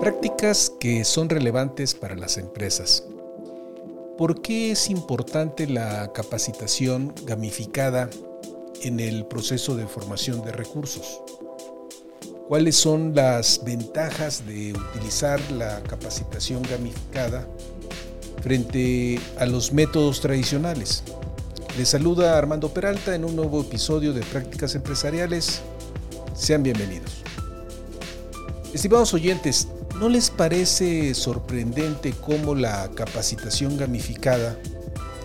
Prácticas que son relevantes para las empresas. ¿Por qué es importante la capacitación gamificada en el proceso de formación de recursos? ¿Cuáles son las ventajas de utilizar la capacitación gamificada frente a los métodos tradicionales? Les saluda Armando Peralta en un nuevo episodio de Prácticas Empresariales. Sean bienvenidos. Estimados oyentes, ¿no les parece sorprendente cómo la capacitación gamificada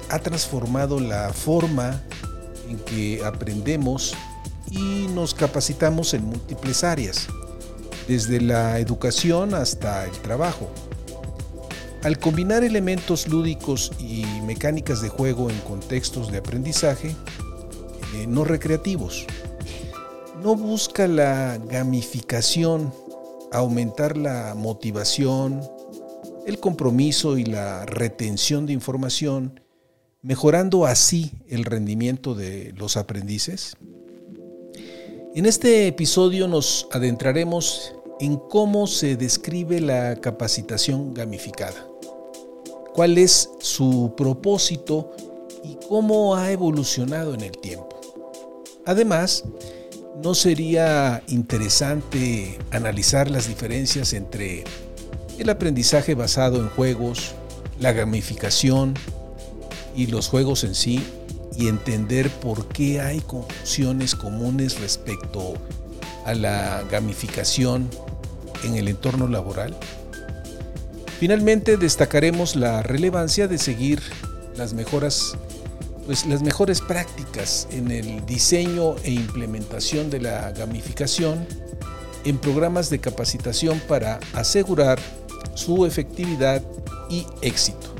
ha transformado la forma en que aprendemos y nos capacitamos en múltiples áreas, desde la educación hasta el trabajo? Al combinar elementos lúdicos y mecánicas de juego en contextos de aprendizaje eh, no recreativos, no busca la gamificación aumentar la motivación, el compromiso y la retención de información, mejorando así el rendimiento de los aprendices? En este episodio nos adentraremos en cómo se describe la capacitación gamificada cuál es su propósito y cómo ha evolucionado en el tiempo. Además, ¿no sería interesante analizar las diferencias entre el aprendizaje basado en juegos, la gamificación y los juegos en sí y entender por qué hay confusiones comunes respecto a la gamificación en el entorno laboral? Finalmente destacaremos la relevancia de seguir las mejoras pues, las mejores prácticas en el diseño e implementación de la gamificación en programas de capacitación para asegurar su efectividad y éxito.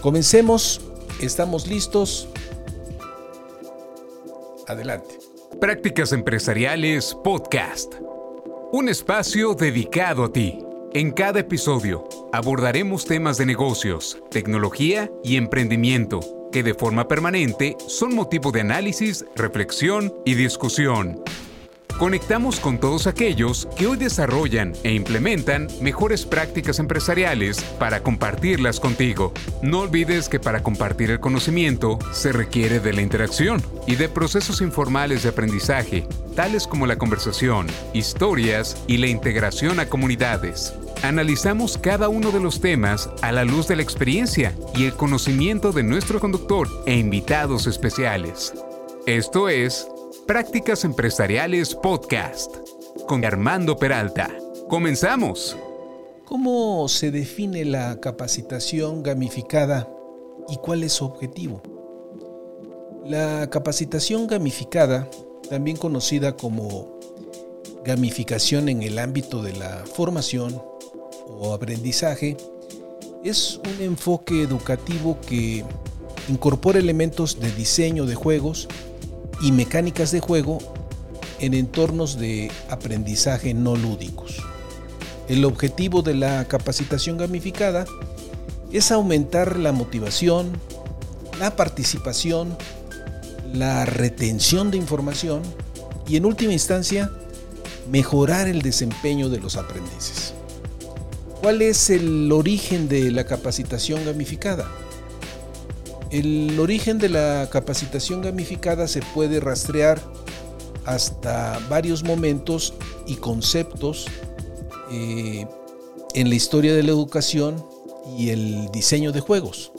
Comencemos, estamos listos. Adelante. Prácticas Empresariales Podcast. Un espacio dedicado a ti. En cada episodio abordaremos temas de negocios, tecnología y emprendimiento que de forma permanente son motivo de análisis, reflexión y discusión. Conectamos con todos aquellos que hoy desarrollan e implementan mejores prácticas empresariales para compartirlas contigo. No olvides que para compartir el conocimiento se requiere de la interacción y de procesos informales de aprendizaje, tales como la conversación, historias y la integración a comunidades. Analizamos cada uno de los temas a la luz de la experiencia y el conocimiento de nuestro conductor e invitados especiales. Esto es Prácticas Empresariales Podcast con Armando Peralta. Comenzamos. ¿Cómo se define la capacitación gamificada y cuál es su objetivo? La capacitación gamificada, también conocida como gamificación en el ámbito de la formación, o aprendizaje es un enfoque educativo que incorpora elementos de diseño de juegos y mecánicas de juego en entornos de aprendizaje no lúdicos. El objetivo de la capacitación gamificada es aumentar la motivación, la participación, la retención de información y en última instancia mejorar el desempeño de los aprendices. ¿Cuál es el origen de la capacitación gamificada? El origen de la capacitación gamificada se puede rastrear hasta varios momentos y conceptos eh, en la historia de la educación y el diseño de juegos.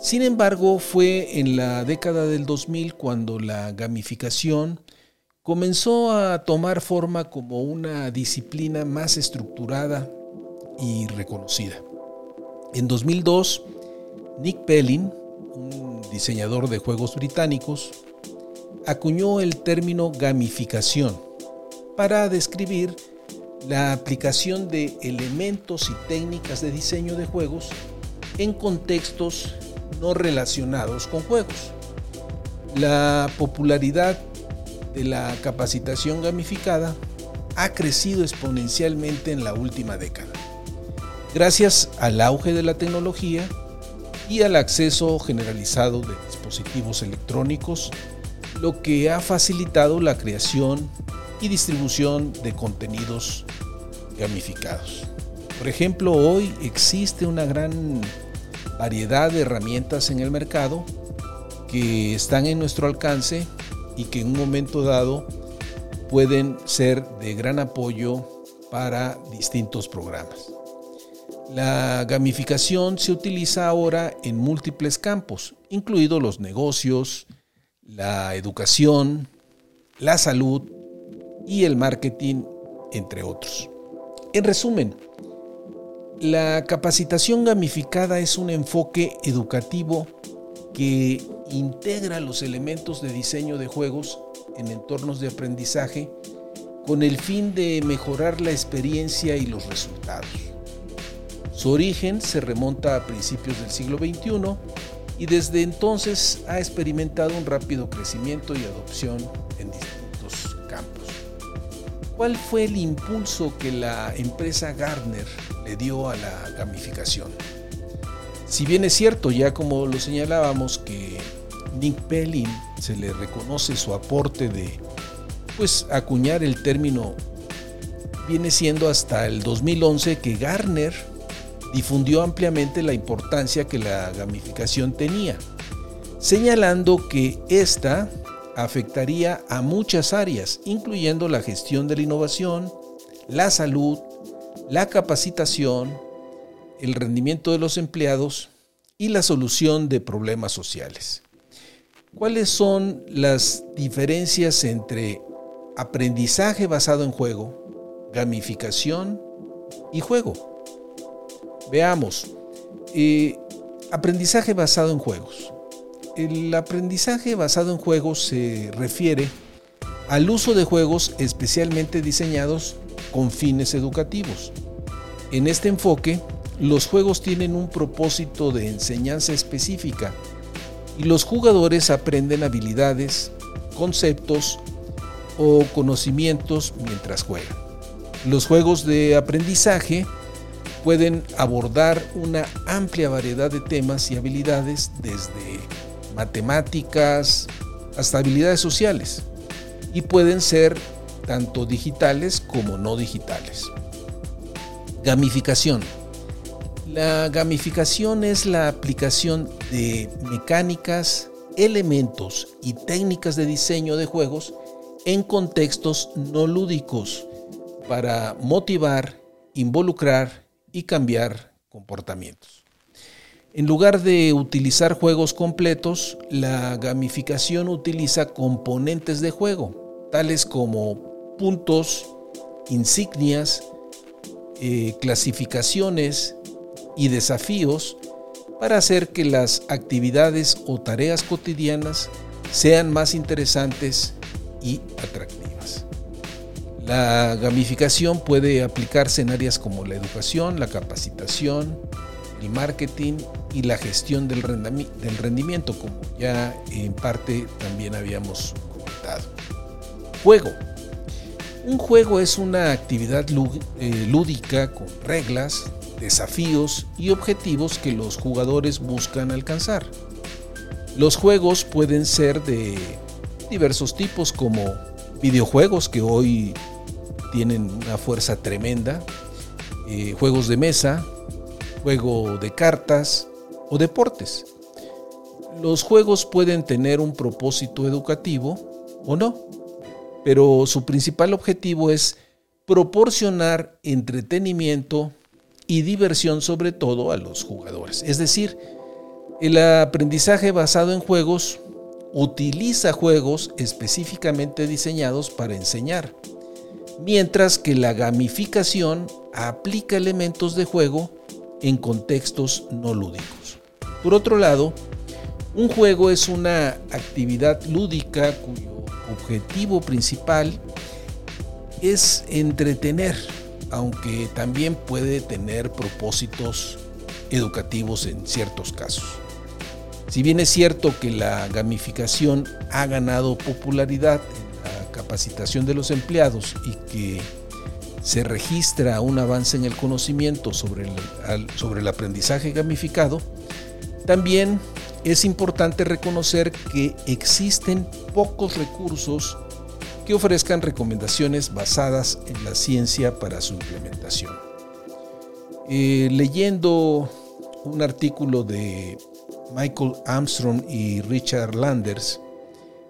Sin embargo, fue en la década del 2000 cuando la gamificación comenzó a tomar forma como una disciplina más estructurada y reconocida. En 2002, Nick Pellin, un diseñador de juegos británicos, acuñó el término gamificación para describir la aplicación de elementos y técnicas de diseño de juegos en contextos no relacionados con juegos. La popularidad de la capacitación gamificada ha crecido exponencialmente en la última década gracias al auge de la tecnología y al acceso generalizado de dispositivos electrónicos, lo que ha facilitado la creación y distribución de contenidos gamificados. Por ejemplo, hoy existe una gran variedad de herramientas en el mercado que están en nuestro alcance y que en un momento dado pueden ser de gran apoyo para distintos programas. La gamificación se utiliza ahora en múltiples campos, incluidos los negocios, la educación, la salud y el marketing, entre otros. En resumen, la capacitación gamificada es un enfoque educativo que integra los elementos de diseño de juegos en entornos de aprendizaje con el fin de mejorar la experiencia y los resultados. Su origen se remonta a principios del siglo XXI y desde entonces ha experimentado un rápido crecimiento y adopción en distintos campos. ¿Cuál fue el impulso que la empresa Gardner le dio a la gamificación? Si bien es cierto, ya como lo señalábamos, que Nick Pellin se le reconoce su aporte de pues acuñar el término viene siendo hasta el 2011 que Gardner difundió ampliamente la importancia que la gamificación tenía, señalando que ésta afectaría a muchas áreas, incluyendo la gestión de la innovación, la salud, la capacitación, el rendimiento de los empleados y la solución de problemas sociales. ¿Cuáles son las diferencias entre aprendizaje basado en juego, gamificación y juego? Veamos, eh, aprendizaje basado en juegos. El aprendizaje basado en juegos se refiere al uso de juegos especialmente diseñados con fines educativos. En este enfoque, los juegos tienen un propósito de enseñanza específica y los jugadores aprenden habilidades, conceptos o conocimientos mientras juegan. Los juegos de aprendizaje pueden abordar una amplia variedad de temas y habilidades desde matemáticas hasta habilidades sociales y pueden ser tanto digitales como no digitales. Gamificación. La gamificación es la aplicación de mecánicas, elementos y técnicas de diseño de juegos en contextos no lúdicos para motivar, involucrar y cambiar comportamientos. En lugar de utilizar juegos completos, la gamificación utiliza componentes de juego, tales como puntos, insignias, eh, clasificaciones y desafíos para hacer que las actividades o tareas cotidianas sean más interesantes y atractivas. La gamificación puede aplicarse en áreas como la educación, la capacitación, el marketing y la gestión del rendimiento, como ya en parte también habíamos comentado. Juego. Un juego es una actividad eh, lúdica con reglas, desafíos y objetivos que los jugadores buscan alcanzar. Los juegos pueden ser de diversos tipos como videojuegos que hoy tienen una fuerza tremenda, eh, juegos de mesa, juego de cartas o deportes. Los juegos pueden tener un propósito educativo o no, pero su principal objetivo es proporcionar entretenimiento y diversión sobre todo a los jugadores. Es decir, el aprendizaje basado en juegos utiliza juegos específicamente diseñados para enseñar mientras que la gamificación aplica elementos de juego en contextos no lúdicos. Por otro lado, un juego es una actividad lúdica cuyo objetivo principal es entretener, aunque también puede tener propósitos educativos en ciertos casos. Si bien es cierto que la gamificación ha ganado popularidad capacitación de los empleados y que se registra un avance en el conocimiento sobre el, sobre el aprendizaje gamificado, también es importante reconocer que existen pocos recursos que ofrezcan recomendaciones basadas en la ciencia para su implementación. Eh, leyendo un artículo de Michael Armstrong y Richard Landers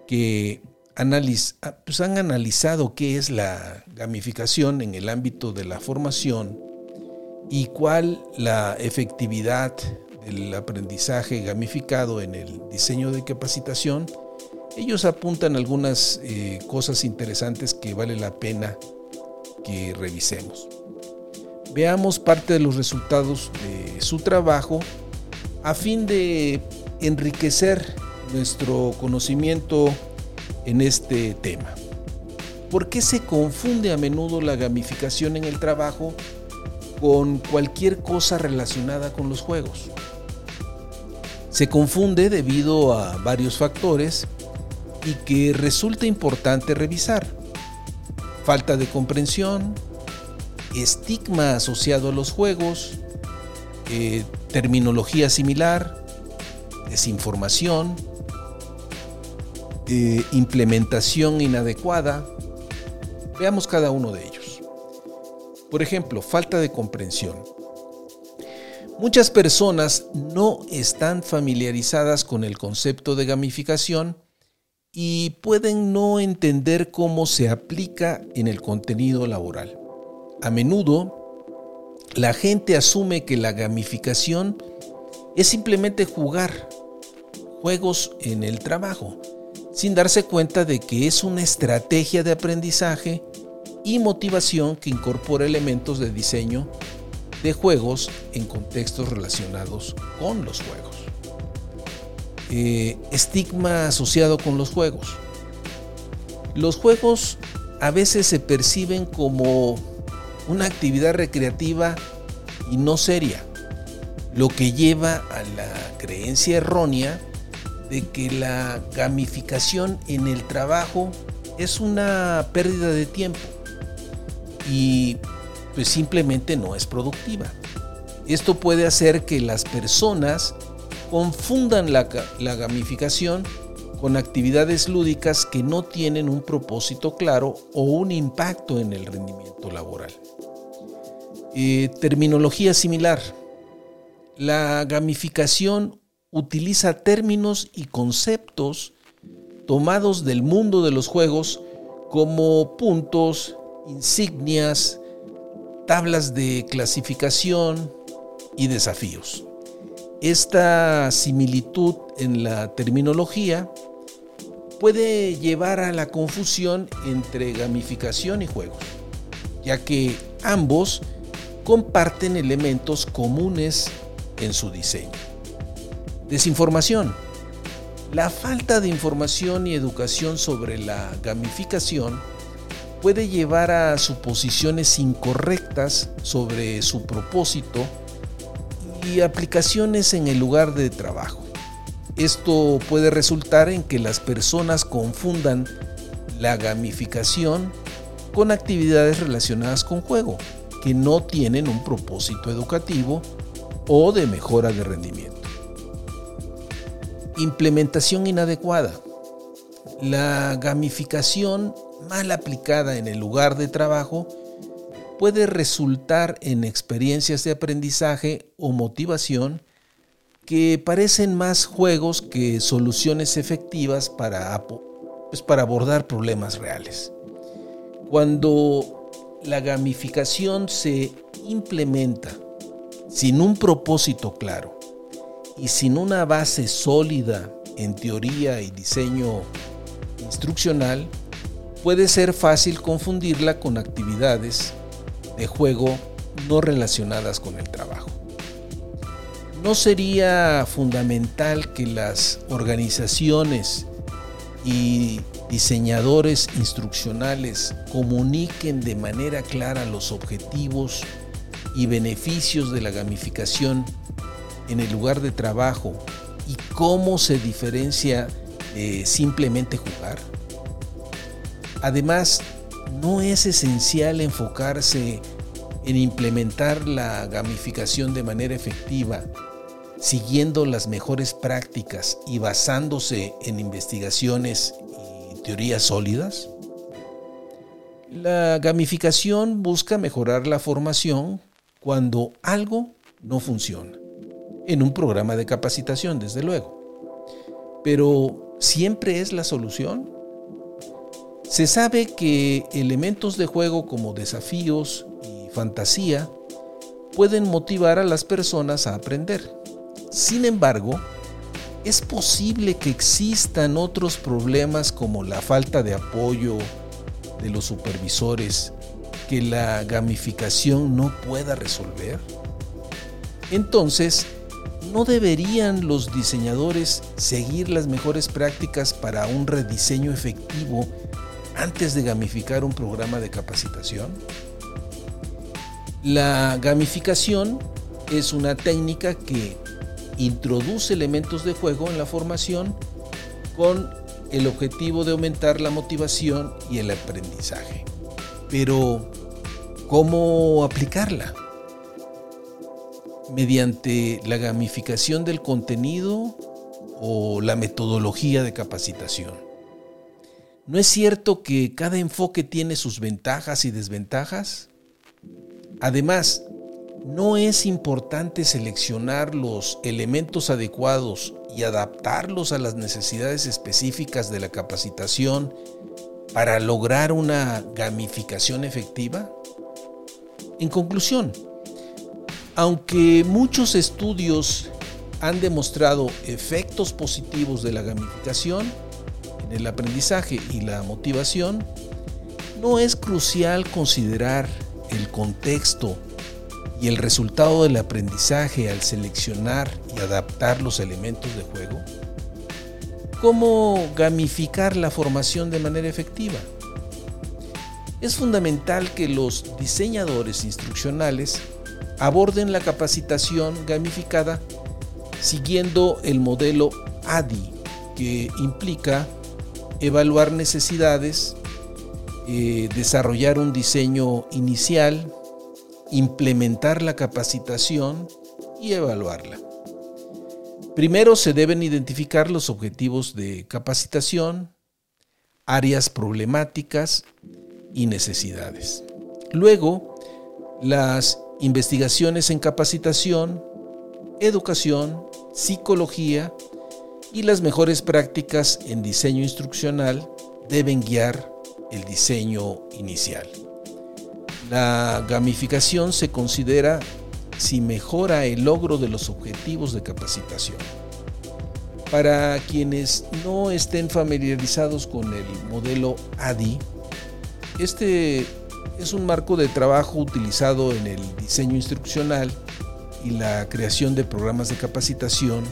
que ah, pues han analizado qué es la gamificación en el ámbito de la formación y cuál la efectividad del aprendizaje gamificado en el diseño de capacitación, ellos apuntan algunas eh, cosas interesantes que vale la pena que revisemos. Veamos parte de los resultados de su trabajo a fin de enriquecer nuestro conocimiento en este tema. ¿Por qué se confunde a menudo la gamificación en el trabajo con cualquier cosa relacionada con los juegos? Se confunde debido a varios factores y que resulta importante revisar. Falta de comprensión, estigma asociado a los juegos, eh, terminología similar, desinformación, eh, implementación inadecuada. Veamos cada uno de ellos. Por ejemplo, falta de comprensión. Muchas personas no están familiarizadas con el concepto de gamificación y pueden no entender cómo se aplica en el contenido laboral. A menudo, la gente asume que la gamificación es simplemente jugar juegos en el trabajo, sin darse cuenta de que es una estrategia de aprendizaje y motivación que incorpora elementos de diseño de juegos en contextos relacionados con los juegos. Eh, estigma asociado con los juegos. Los juegos a veces se perciben como una actividad recreativa y no seria, lo que lleva a la creencia errónea de que la gamificación en el trabajo es una pérdida de tiempo y pues simplemente no es productiva. Esto puede hacer que las personas confundan la, gamificación con actividades lúdicas que no tienen un propósito claro o un impacto en el rendimiento laboral. Eh, terminología similar. La gamificación utiliza términos y conceptos tomados del mundo de los juegos como puntos, insignias, tablas de clasificación y desafíos. Esta similitud en la terminología puede llevar a la confusión entre gamificación y juegos, ya que ambos comparten elementos comunes en su diseño. Desinformación. La falta de información y educación sobre la gamificación puede llevar a suposiciones incorrectas sobre su propósito y aplicaciones en el lugar de trabajo. Esto puede resultar en que las personas confundan la gamificación con actividades relacionadas con juego, que no tienen un propósito educativo o de mejora de rendimiento. Implementación inadecuada. La gamificación mal aplicada en el lugar de trabajo puede resultar en experiencias de aprendizaje o motivación que parecen más juegos que soluciones efectivas para, pues, para abordar problemas reales. Cuando la gamificación se implementa sin un propósito claro y sin una base sólida en teoría y diseño instruccional, puede ser fácil confundirla con actividades de juego no relacionadas con el trabajo. ¿No sería fundamental que las organizaciones y diseñadores instruccionales comuniquen de manera clara los objetivos y beneficios de la gamificación en el lugar de trabajo y cómo se diferencia simplemente jugar? Además, no es esencial enfocarse en implementar la gamificación de manera efectiva, siguiendo las mejores prácticas y basándose en investigaciones y teorías sólidas? La gamificación busca mejorar la formación cuando algo no funciona. En un programa de capacitación, desde luego. Pero, ¿siempre es la solución? Se sabe que elementos de juego como desafíos y fantasía pueden motivar a las personas a aprender. Sin embargo, es posible que existan otros problemas como la falta de apoyo de los supervisores que la gamificación no pueda resolver. Entonces, ¿no deberían los diseñadores seguir las mejores prácticas para un rediseño efectivo antes de gamificar un programa de capacitación? La gamificación es una técnica que introduce elementos de juego en la formación con el objetivo de aumentar la motivación y el aprendizaje. Pero, ¿cómo aplicarla? ¿Mediante la gamificación del contenido o la metodología de capacitación? ¿No es cierto que cada enfoque tiene sus ventajas y desventajas? Además, ¿no es importante seleccionar los elementos adecuados y adaptarlos a las necesidades específicas de la capacitación para lograr una gamificación efectiva? En conclusión, aunque muchos estudios han demostrado efectos positivos de la gamificación en el aprendizaje y la motivación, no es crucial considerar el contexto y el resultado del aprendizaje al seleccionar y adaptar los elementos de juego? ¿Cómo gamificar la formación de manera efectiva? Es fundamental que los diseñadores instruccionales aborden la capacitación gamificada siguiendo el modelo ADI, que implica evaluar necesidades, eh, desarrollar un diseño inicial, implementar la capacitación y evaluarla. Primero se deben identificar los objetivos de capacitación, áreas problemáticas y necesidades. Luego, las investigaciones en capacitación, educación, psicología y las mejores prácticas en diseño instruccional deben guiar el diseño inicial. La gamificación se considera si mejora el logro de los objetivos de capacitación. Para quienes no estén familiarizados con el modelo ADI, este es un marco de trabajo utilizado en el diseño instruccional y la creación de programas de capacitación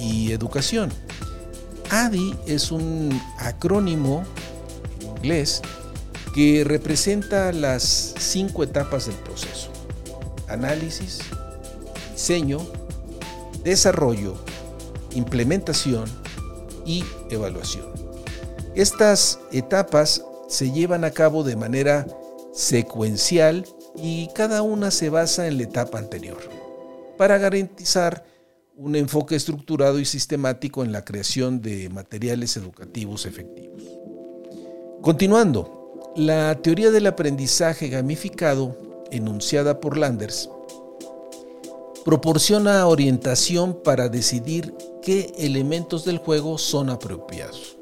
y educación. ADI es un acrónimo inglés que representa las cinco etapas del proceso. Análisis, diseño, desarrollo, implementación y evaluación. Estas etapas se llevan a cabo de manera secuencial y cada una se basa en la etapa anterior, para garantizar un enfoque estructurado y sistemático en la creación de materiales educativos efectivos. Continuando, la teoría del aprendizaje gamificado, enunciada por Landers, proporciona orientación para decidir qué elementos del juego son apropiados.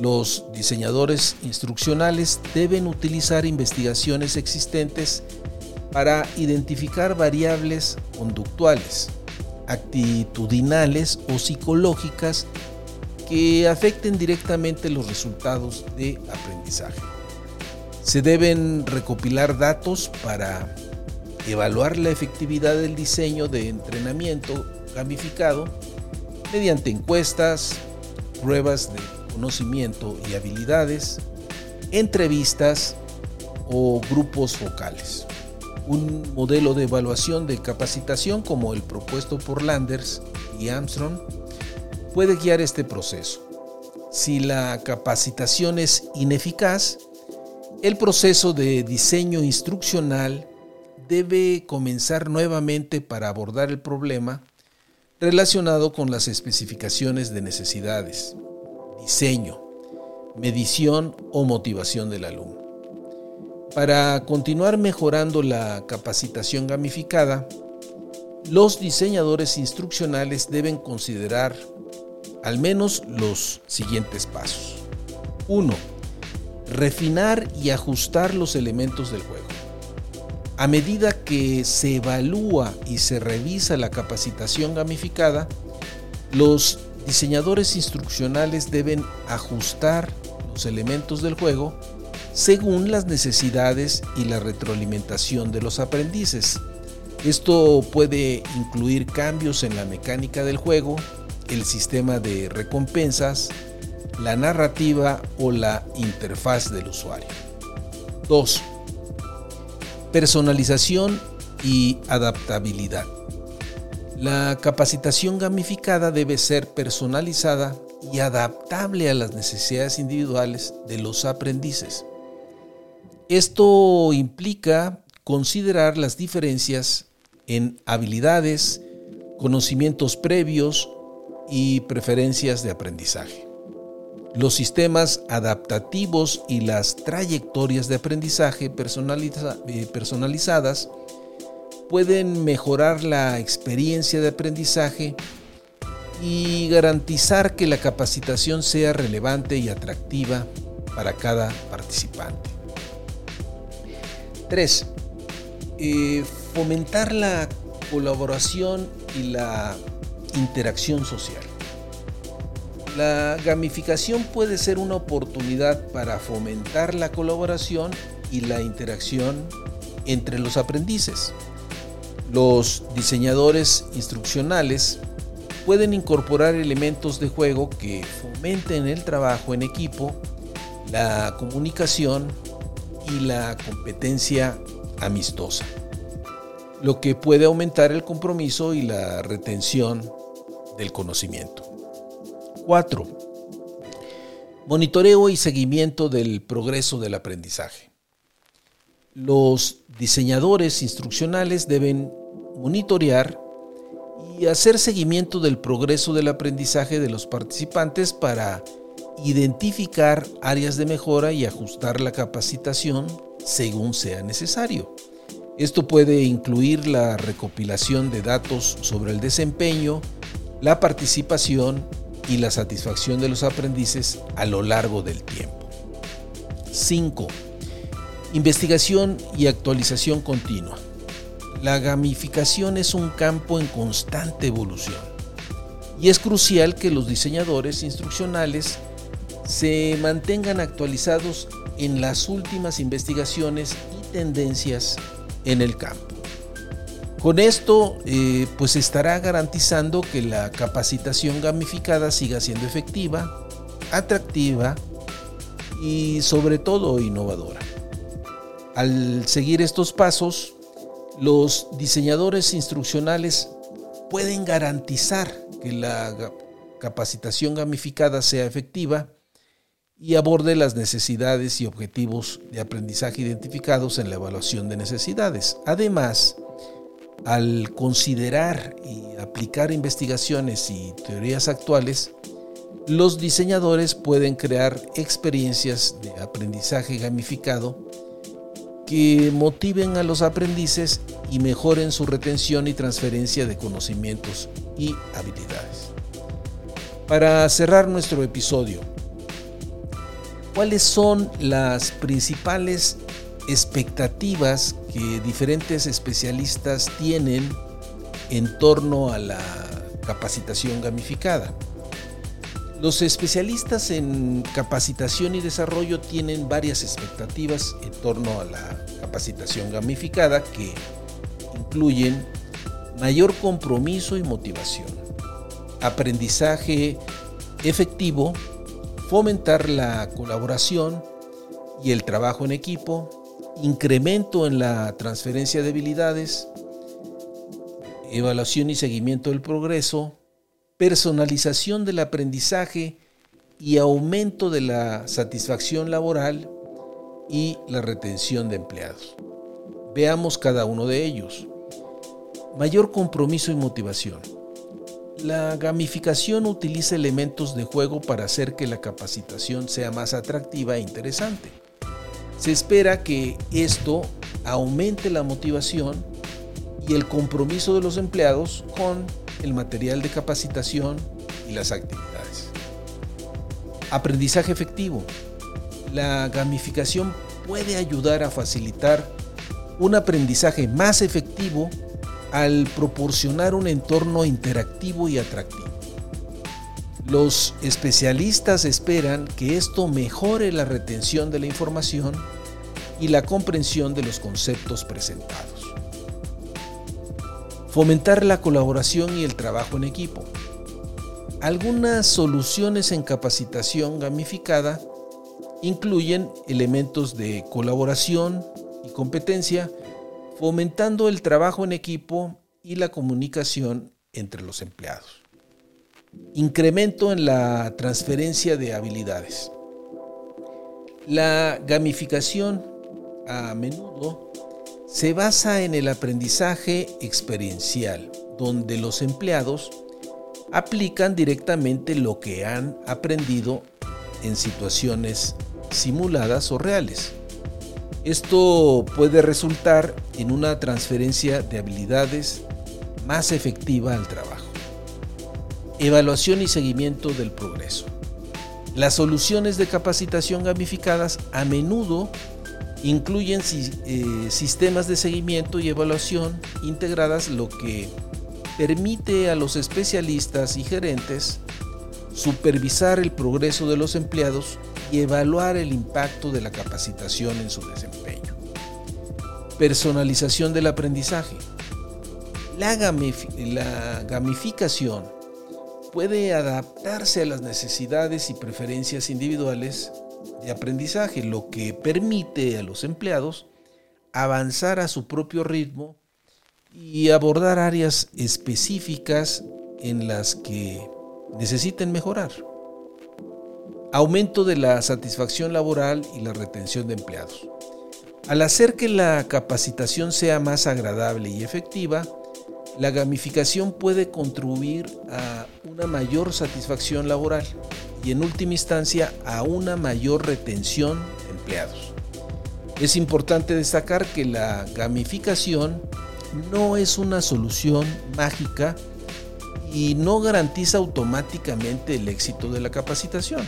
Los diseñadores instruccionales deben utilizar investigaciones existentes para identificar variables conductuales, actitudinales o psicológicas que afecten directamente los resultados de aprendizaje. Se deben recopilar datos para evaluar la efectividad del diseño de entrenamiento gamificado mediante encuestas, pruebas de conocimiento y habilidades, entrevistas o grupos focales. Un modelo de evaluación de capacitación como el propuesto por Landers y Armstrong puede guiar este proceso. Si la capacitación es ineficaz, el proceso de diseño instruccional debe comenzar nuevamente para abordar el problema relacionado con las especificaciones de necesidades, diseño, medición o motivación del alumno. Para continuar mejorando la capacitación gamificada, los diseñadores instruccionales deben considerar al menos los siguientes pasos. 1. Refinar y ajustar los elementos del juego. A medida que se evalúa y se revisa la capacitación gamificada, los diseñadores instruccionales deben ajustar los elementos del juego según las necesidades y la retroalimentación de los aprendices. Esto puede incluir cambios en la mecánica del juego, el sistema de recompensas, la narrativa o la interfaz del usuario. 2. Personalización y adaptabilidad. La capacitación gamificada debe ser personalizada y adaptable a las necesidades individuales de los aprendices. Esto implica considerar las diferencias en habilidades, conocimientos previos y preferencias de aprendizaje. Los sistemas adaptativos y las trayectorias de aprendizaje eh, personalizadas pueden mejorar la experiencia de aprendizaje y garantizar que la capacitación sea relevante y atractiva para cada participante. 3. Eh, fomentar la colaboración y la interacción social. La gamificación puede ser una oportunidad para fomentar la colaboración y la interacción entre los aprendices. Los diseñadores instruccionales pueden incorporar elementos de juego que fomenten el trabajo en equipo, la comunicación y la competencia amistosa, lo que puede aumentar el compromiso y la retención del conocimiento. 4. Monitoreo y seguimiento del progreso del aprendizaje. Los diseñadores instruccionales deben monitorear y hacer seguimiento del progreso del aprendizaje de los participantes para identificar áreas de mejora y ajustar la capacitación según sea necesario. Esto puede incluir la recopilación de datos sobre el desempeño, la participación y la satisfacción de los aprendices a lo largo del tiempo. 5. Investigación y actualización continua. La gamificación es un campo en constante evolución y es crucial que los diseñadores instruccionales se mantengan actualizados en las últimas investigaciones y tendencias en el campo. Con esto, eh, pues estará garantizando que la capacitación gamificada siga siendo efectiva, atractiva y sobre todo innovadora. Al seguir estos pasos, los diseñadores instruccionales pueden garantizar que la capacitación gamificada sea efectiva y aborde las necesidades y objetivos de aprendizaje identificados en la evaluación de necesidades. Además, al considerar y aplicar investigaciones y teorías actuales, los diseñadores pueden crear experiencias de aprendizaje gamificado que motiven a los aprendices y mejoren su retención y transferencia de conocimientos y habilidades. Para cerrar nuestro episodio, ¿cuáles son las principales expectativas que diferentes especialistas tienen en torno a la capacitación gamificada? Los especialistas en capacitación y desarrollo tienen varias expectativas en torno a la capacitación gamificada que incluyen mayor compromiso y motivación, aprendizaje efectivo, fomentar la colaboración y el trabajo en equipo, incremento en la transferencia de habilidades, evaluación y seguimiento del progreso, personalización del aprendizaje y aumento de la satisfacción laboral y la retención de empleados. Veamos cada uno de ellos. Mayor compromiso y motivación. La gamificación utiliza elementos de juego para hacer que la capacitación sea más atractiva e interesante. Se espera que esto aumente la motivación y el compromiso de los empleados con el material de capacitación y las actividades. Aprendizaje efectivo. La gamificación puede ayudar a facilitar un aprendizaje más efectivo al proporcionar un entorno interactivo y atractivo. Los especialistas esperan que esto mejore la retención de la información y la comprensión de los conceptos presentados. Fomentar la colaboración y el trabajo en equipo. Algunas soluciones en capacitación gamificada incluyen elementos de colaboración y competencia, fomentando el trabajo en equipo y la comunicación entre los empleados. Incremento en la transferencia de habilidades. La gamificación a menudo se basa en el aprendizaje experiencial, donde los empleados aplican directamente lo que han aprendido en situaciones simuladas o reales. Esto puede resultar en una transferencia de habilidades más efectiva al trabajo. Evaluación y seguimiento del progreso. Las soluciones de capacitación gamificadas a menudo incluyen eh, sistemas de seguimiento y evaluación integradas, lo que permite a los especialistas y gerentes supervisar el progreso de los empleados y evaluar el impacto de la capacitación en su desempeño. Personalización del aprendizaje. La, la gamificación puede adaptarse a las necesidades y preferencias individuales de aprendizaje, lo que permite a los empleados avanzar a su propio ritmo y abordar áreas específicas en las que necesiten mejorar. Aumento de la satisfacción laboral y la retención de empleados. Al hacer que la capacitación sea más agradable y efectiva, la gamificación puede contribuir a una mayor satisfacción laboral y en última instancia a una mayor retención de empleados. Es importante destacar que la gamificación no es una solución mágica y no garantiza automáticamente el éxito de la capacitación.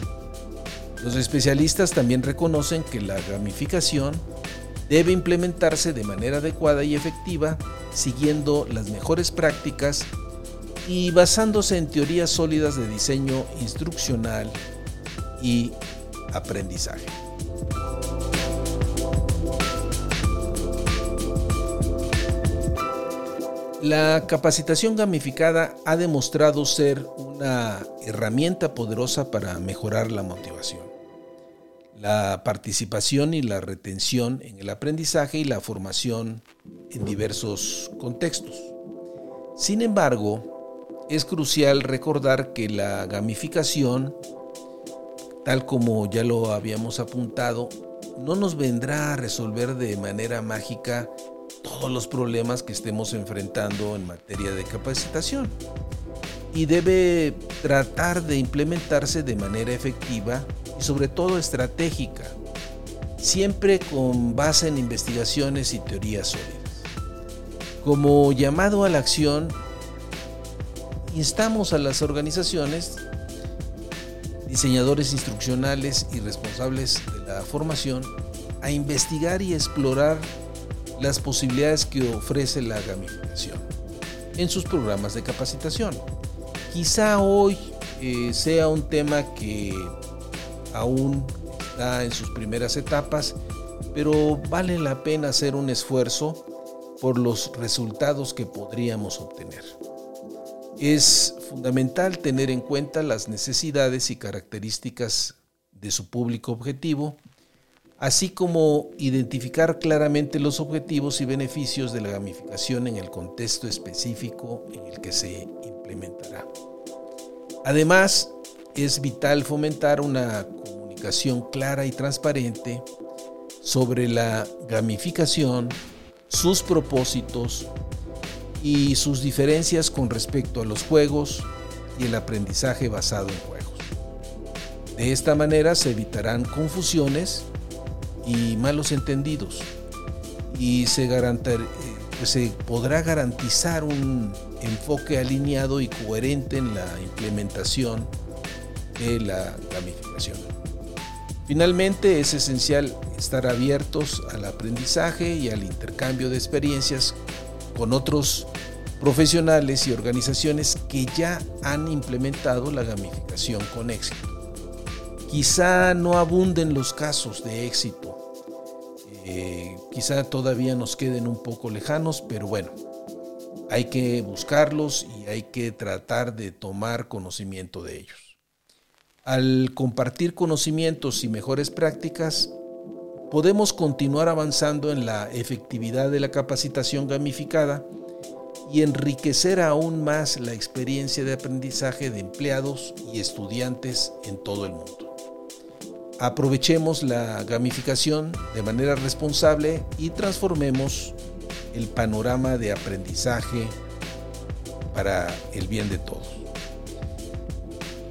Los especialistas también reconocen que la gamificación debe implementarse de manera adecuada y efectiva, siguiendo las mejores prácticas y basándose en teorías sólidas de diseño instruccional y aprendizaje. La capacitación gamificada ha demostrado ser una herramienta poderosa para mejorar la motivación, la participación y la retención en el aprendizaje y la formación en diversos contextos. Sin embargo, es crucial recordar que la gamificación, tal como ya lo habíamos apuntado, no nos vendrá a resolver de manera mágica todos los problemas que estemos enfrentando en materia de capacitación y debe tratar de implementarse de manera efectiva y sobre todo estratégica, siempre con base en investigaciones y teorías sólidas. Como llamado a la acción, instamos a las organizaciones, diseñadores instruccionales y responsables de la formación a investigar y explorar las posibilidades que ofrece la gamificación en sus programas de capacitación. Quizá hoy eh, sea un tema que aún está en sus primeras etapas, pero vale la pena hacer un esfuerzo por los resultados que podríamos obtener. Es fundamental tener en cuenta las necesidades y características de su público objetivo así como identificar claramente los objetivos y beneficios de la gamificación en el contexto específico en el que se implementará. Además, es vital fomentar una comunicación clara y transparente sobre la gamificación, sus propósitos y sus diferencias con respecto a los juegos y el aprendizaje basado en juegos. De esta manera se evitarán confusiones y malos entendidos y se, eh, se podrá garantizar un enfoque alineado y coherente en la implementación de la gamificación. Finalmente, es esencial estar abiertos al aprendizaje y al intercambio de experiencias con otros profesionales y organizaciones que ya han implementado la gamificación con éxito. Quizá no abunden los casos de éxito, eh, quizá todavía nos queden un poco lejanos, pero bueno, hay que buscarlos y hay que tratar de tomar conocimiento de ellos. Al compartir conocimientos y mejores prácticas, podemos continuar avanzando en la efectividad de la capacitación gamificada y enriquecer aún más la experiencia de aprendizaje de empleados y estudiantes en todo el mundo. Aprovechemos la gamificación de manera responsable y transformemos el panorama de aprendizaje para el bien de todos.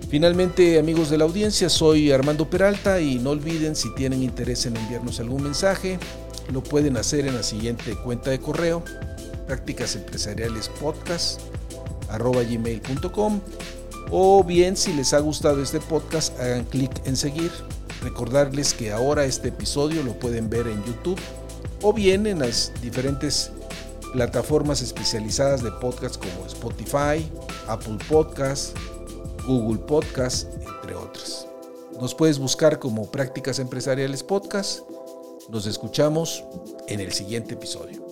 Finalmente, amigos de la audiencia, soy Armando Peralta y no olviden si tienen interés en enviarnos algún mensaje, lo pueden hacer en la siguiente cuenta de correo prácticas empresariales o bien si les ha gustado este podcast hagan clic en seguir. Recordarles que ahora este episodio lo pueden ver en YouTube o bien en las diferentes plataformas especializadas de podcast como Spotify, Apple Podcasts, Google Podcast, entre otras. Nos puedes buscar como Prácticas Empresariales Podcast. Nos escuchamos en el siguiente episodio.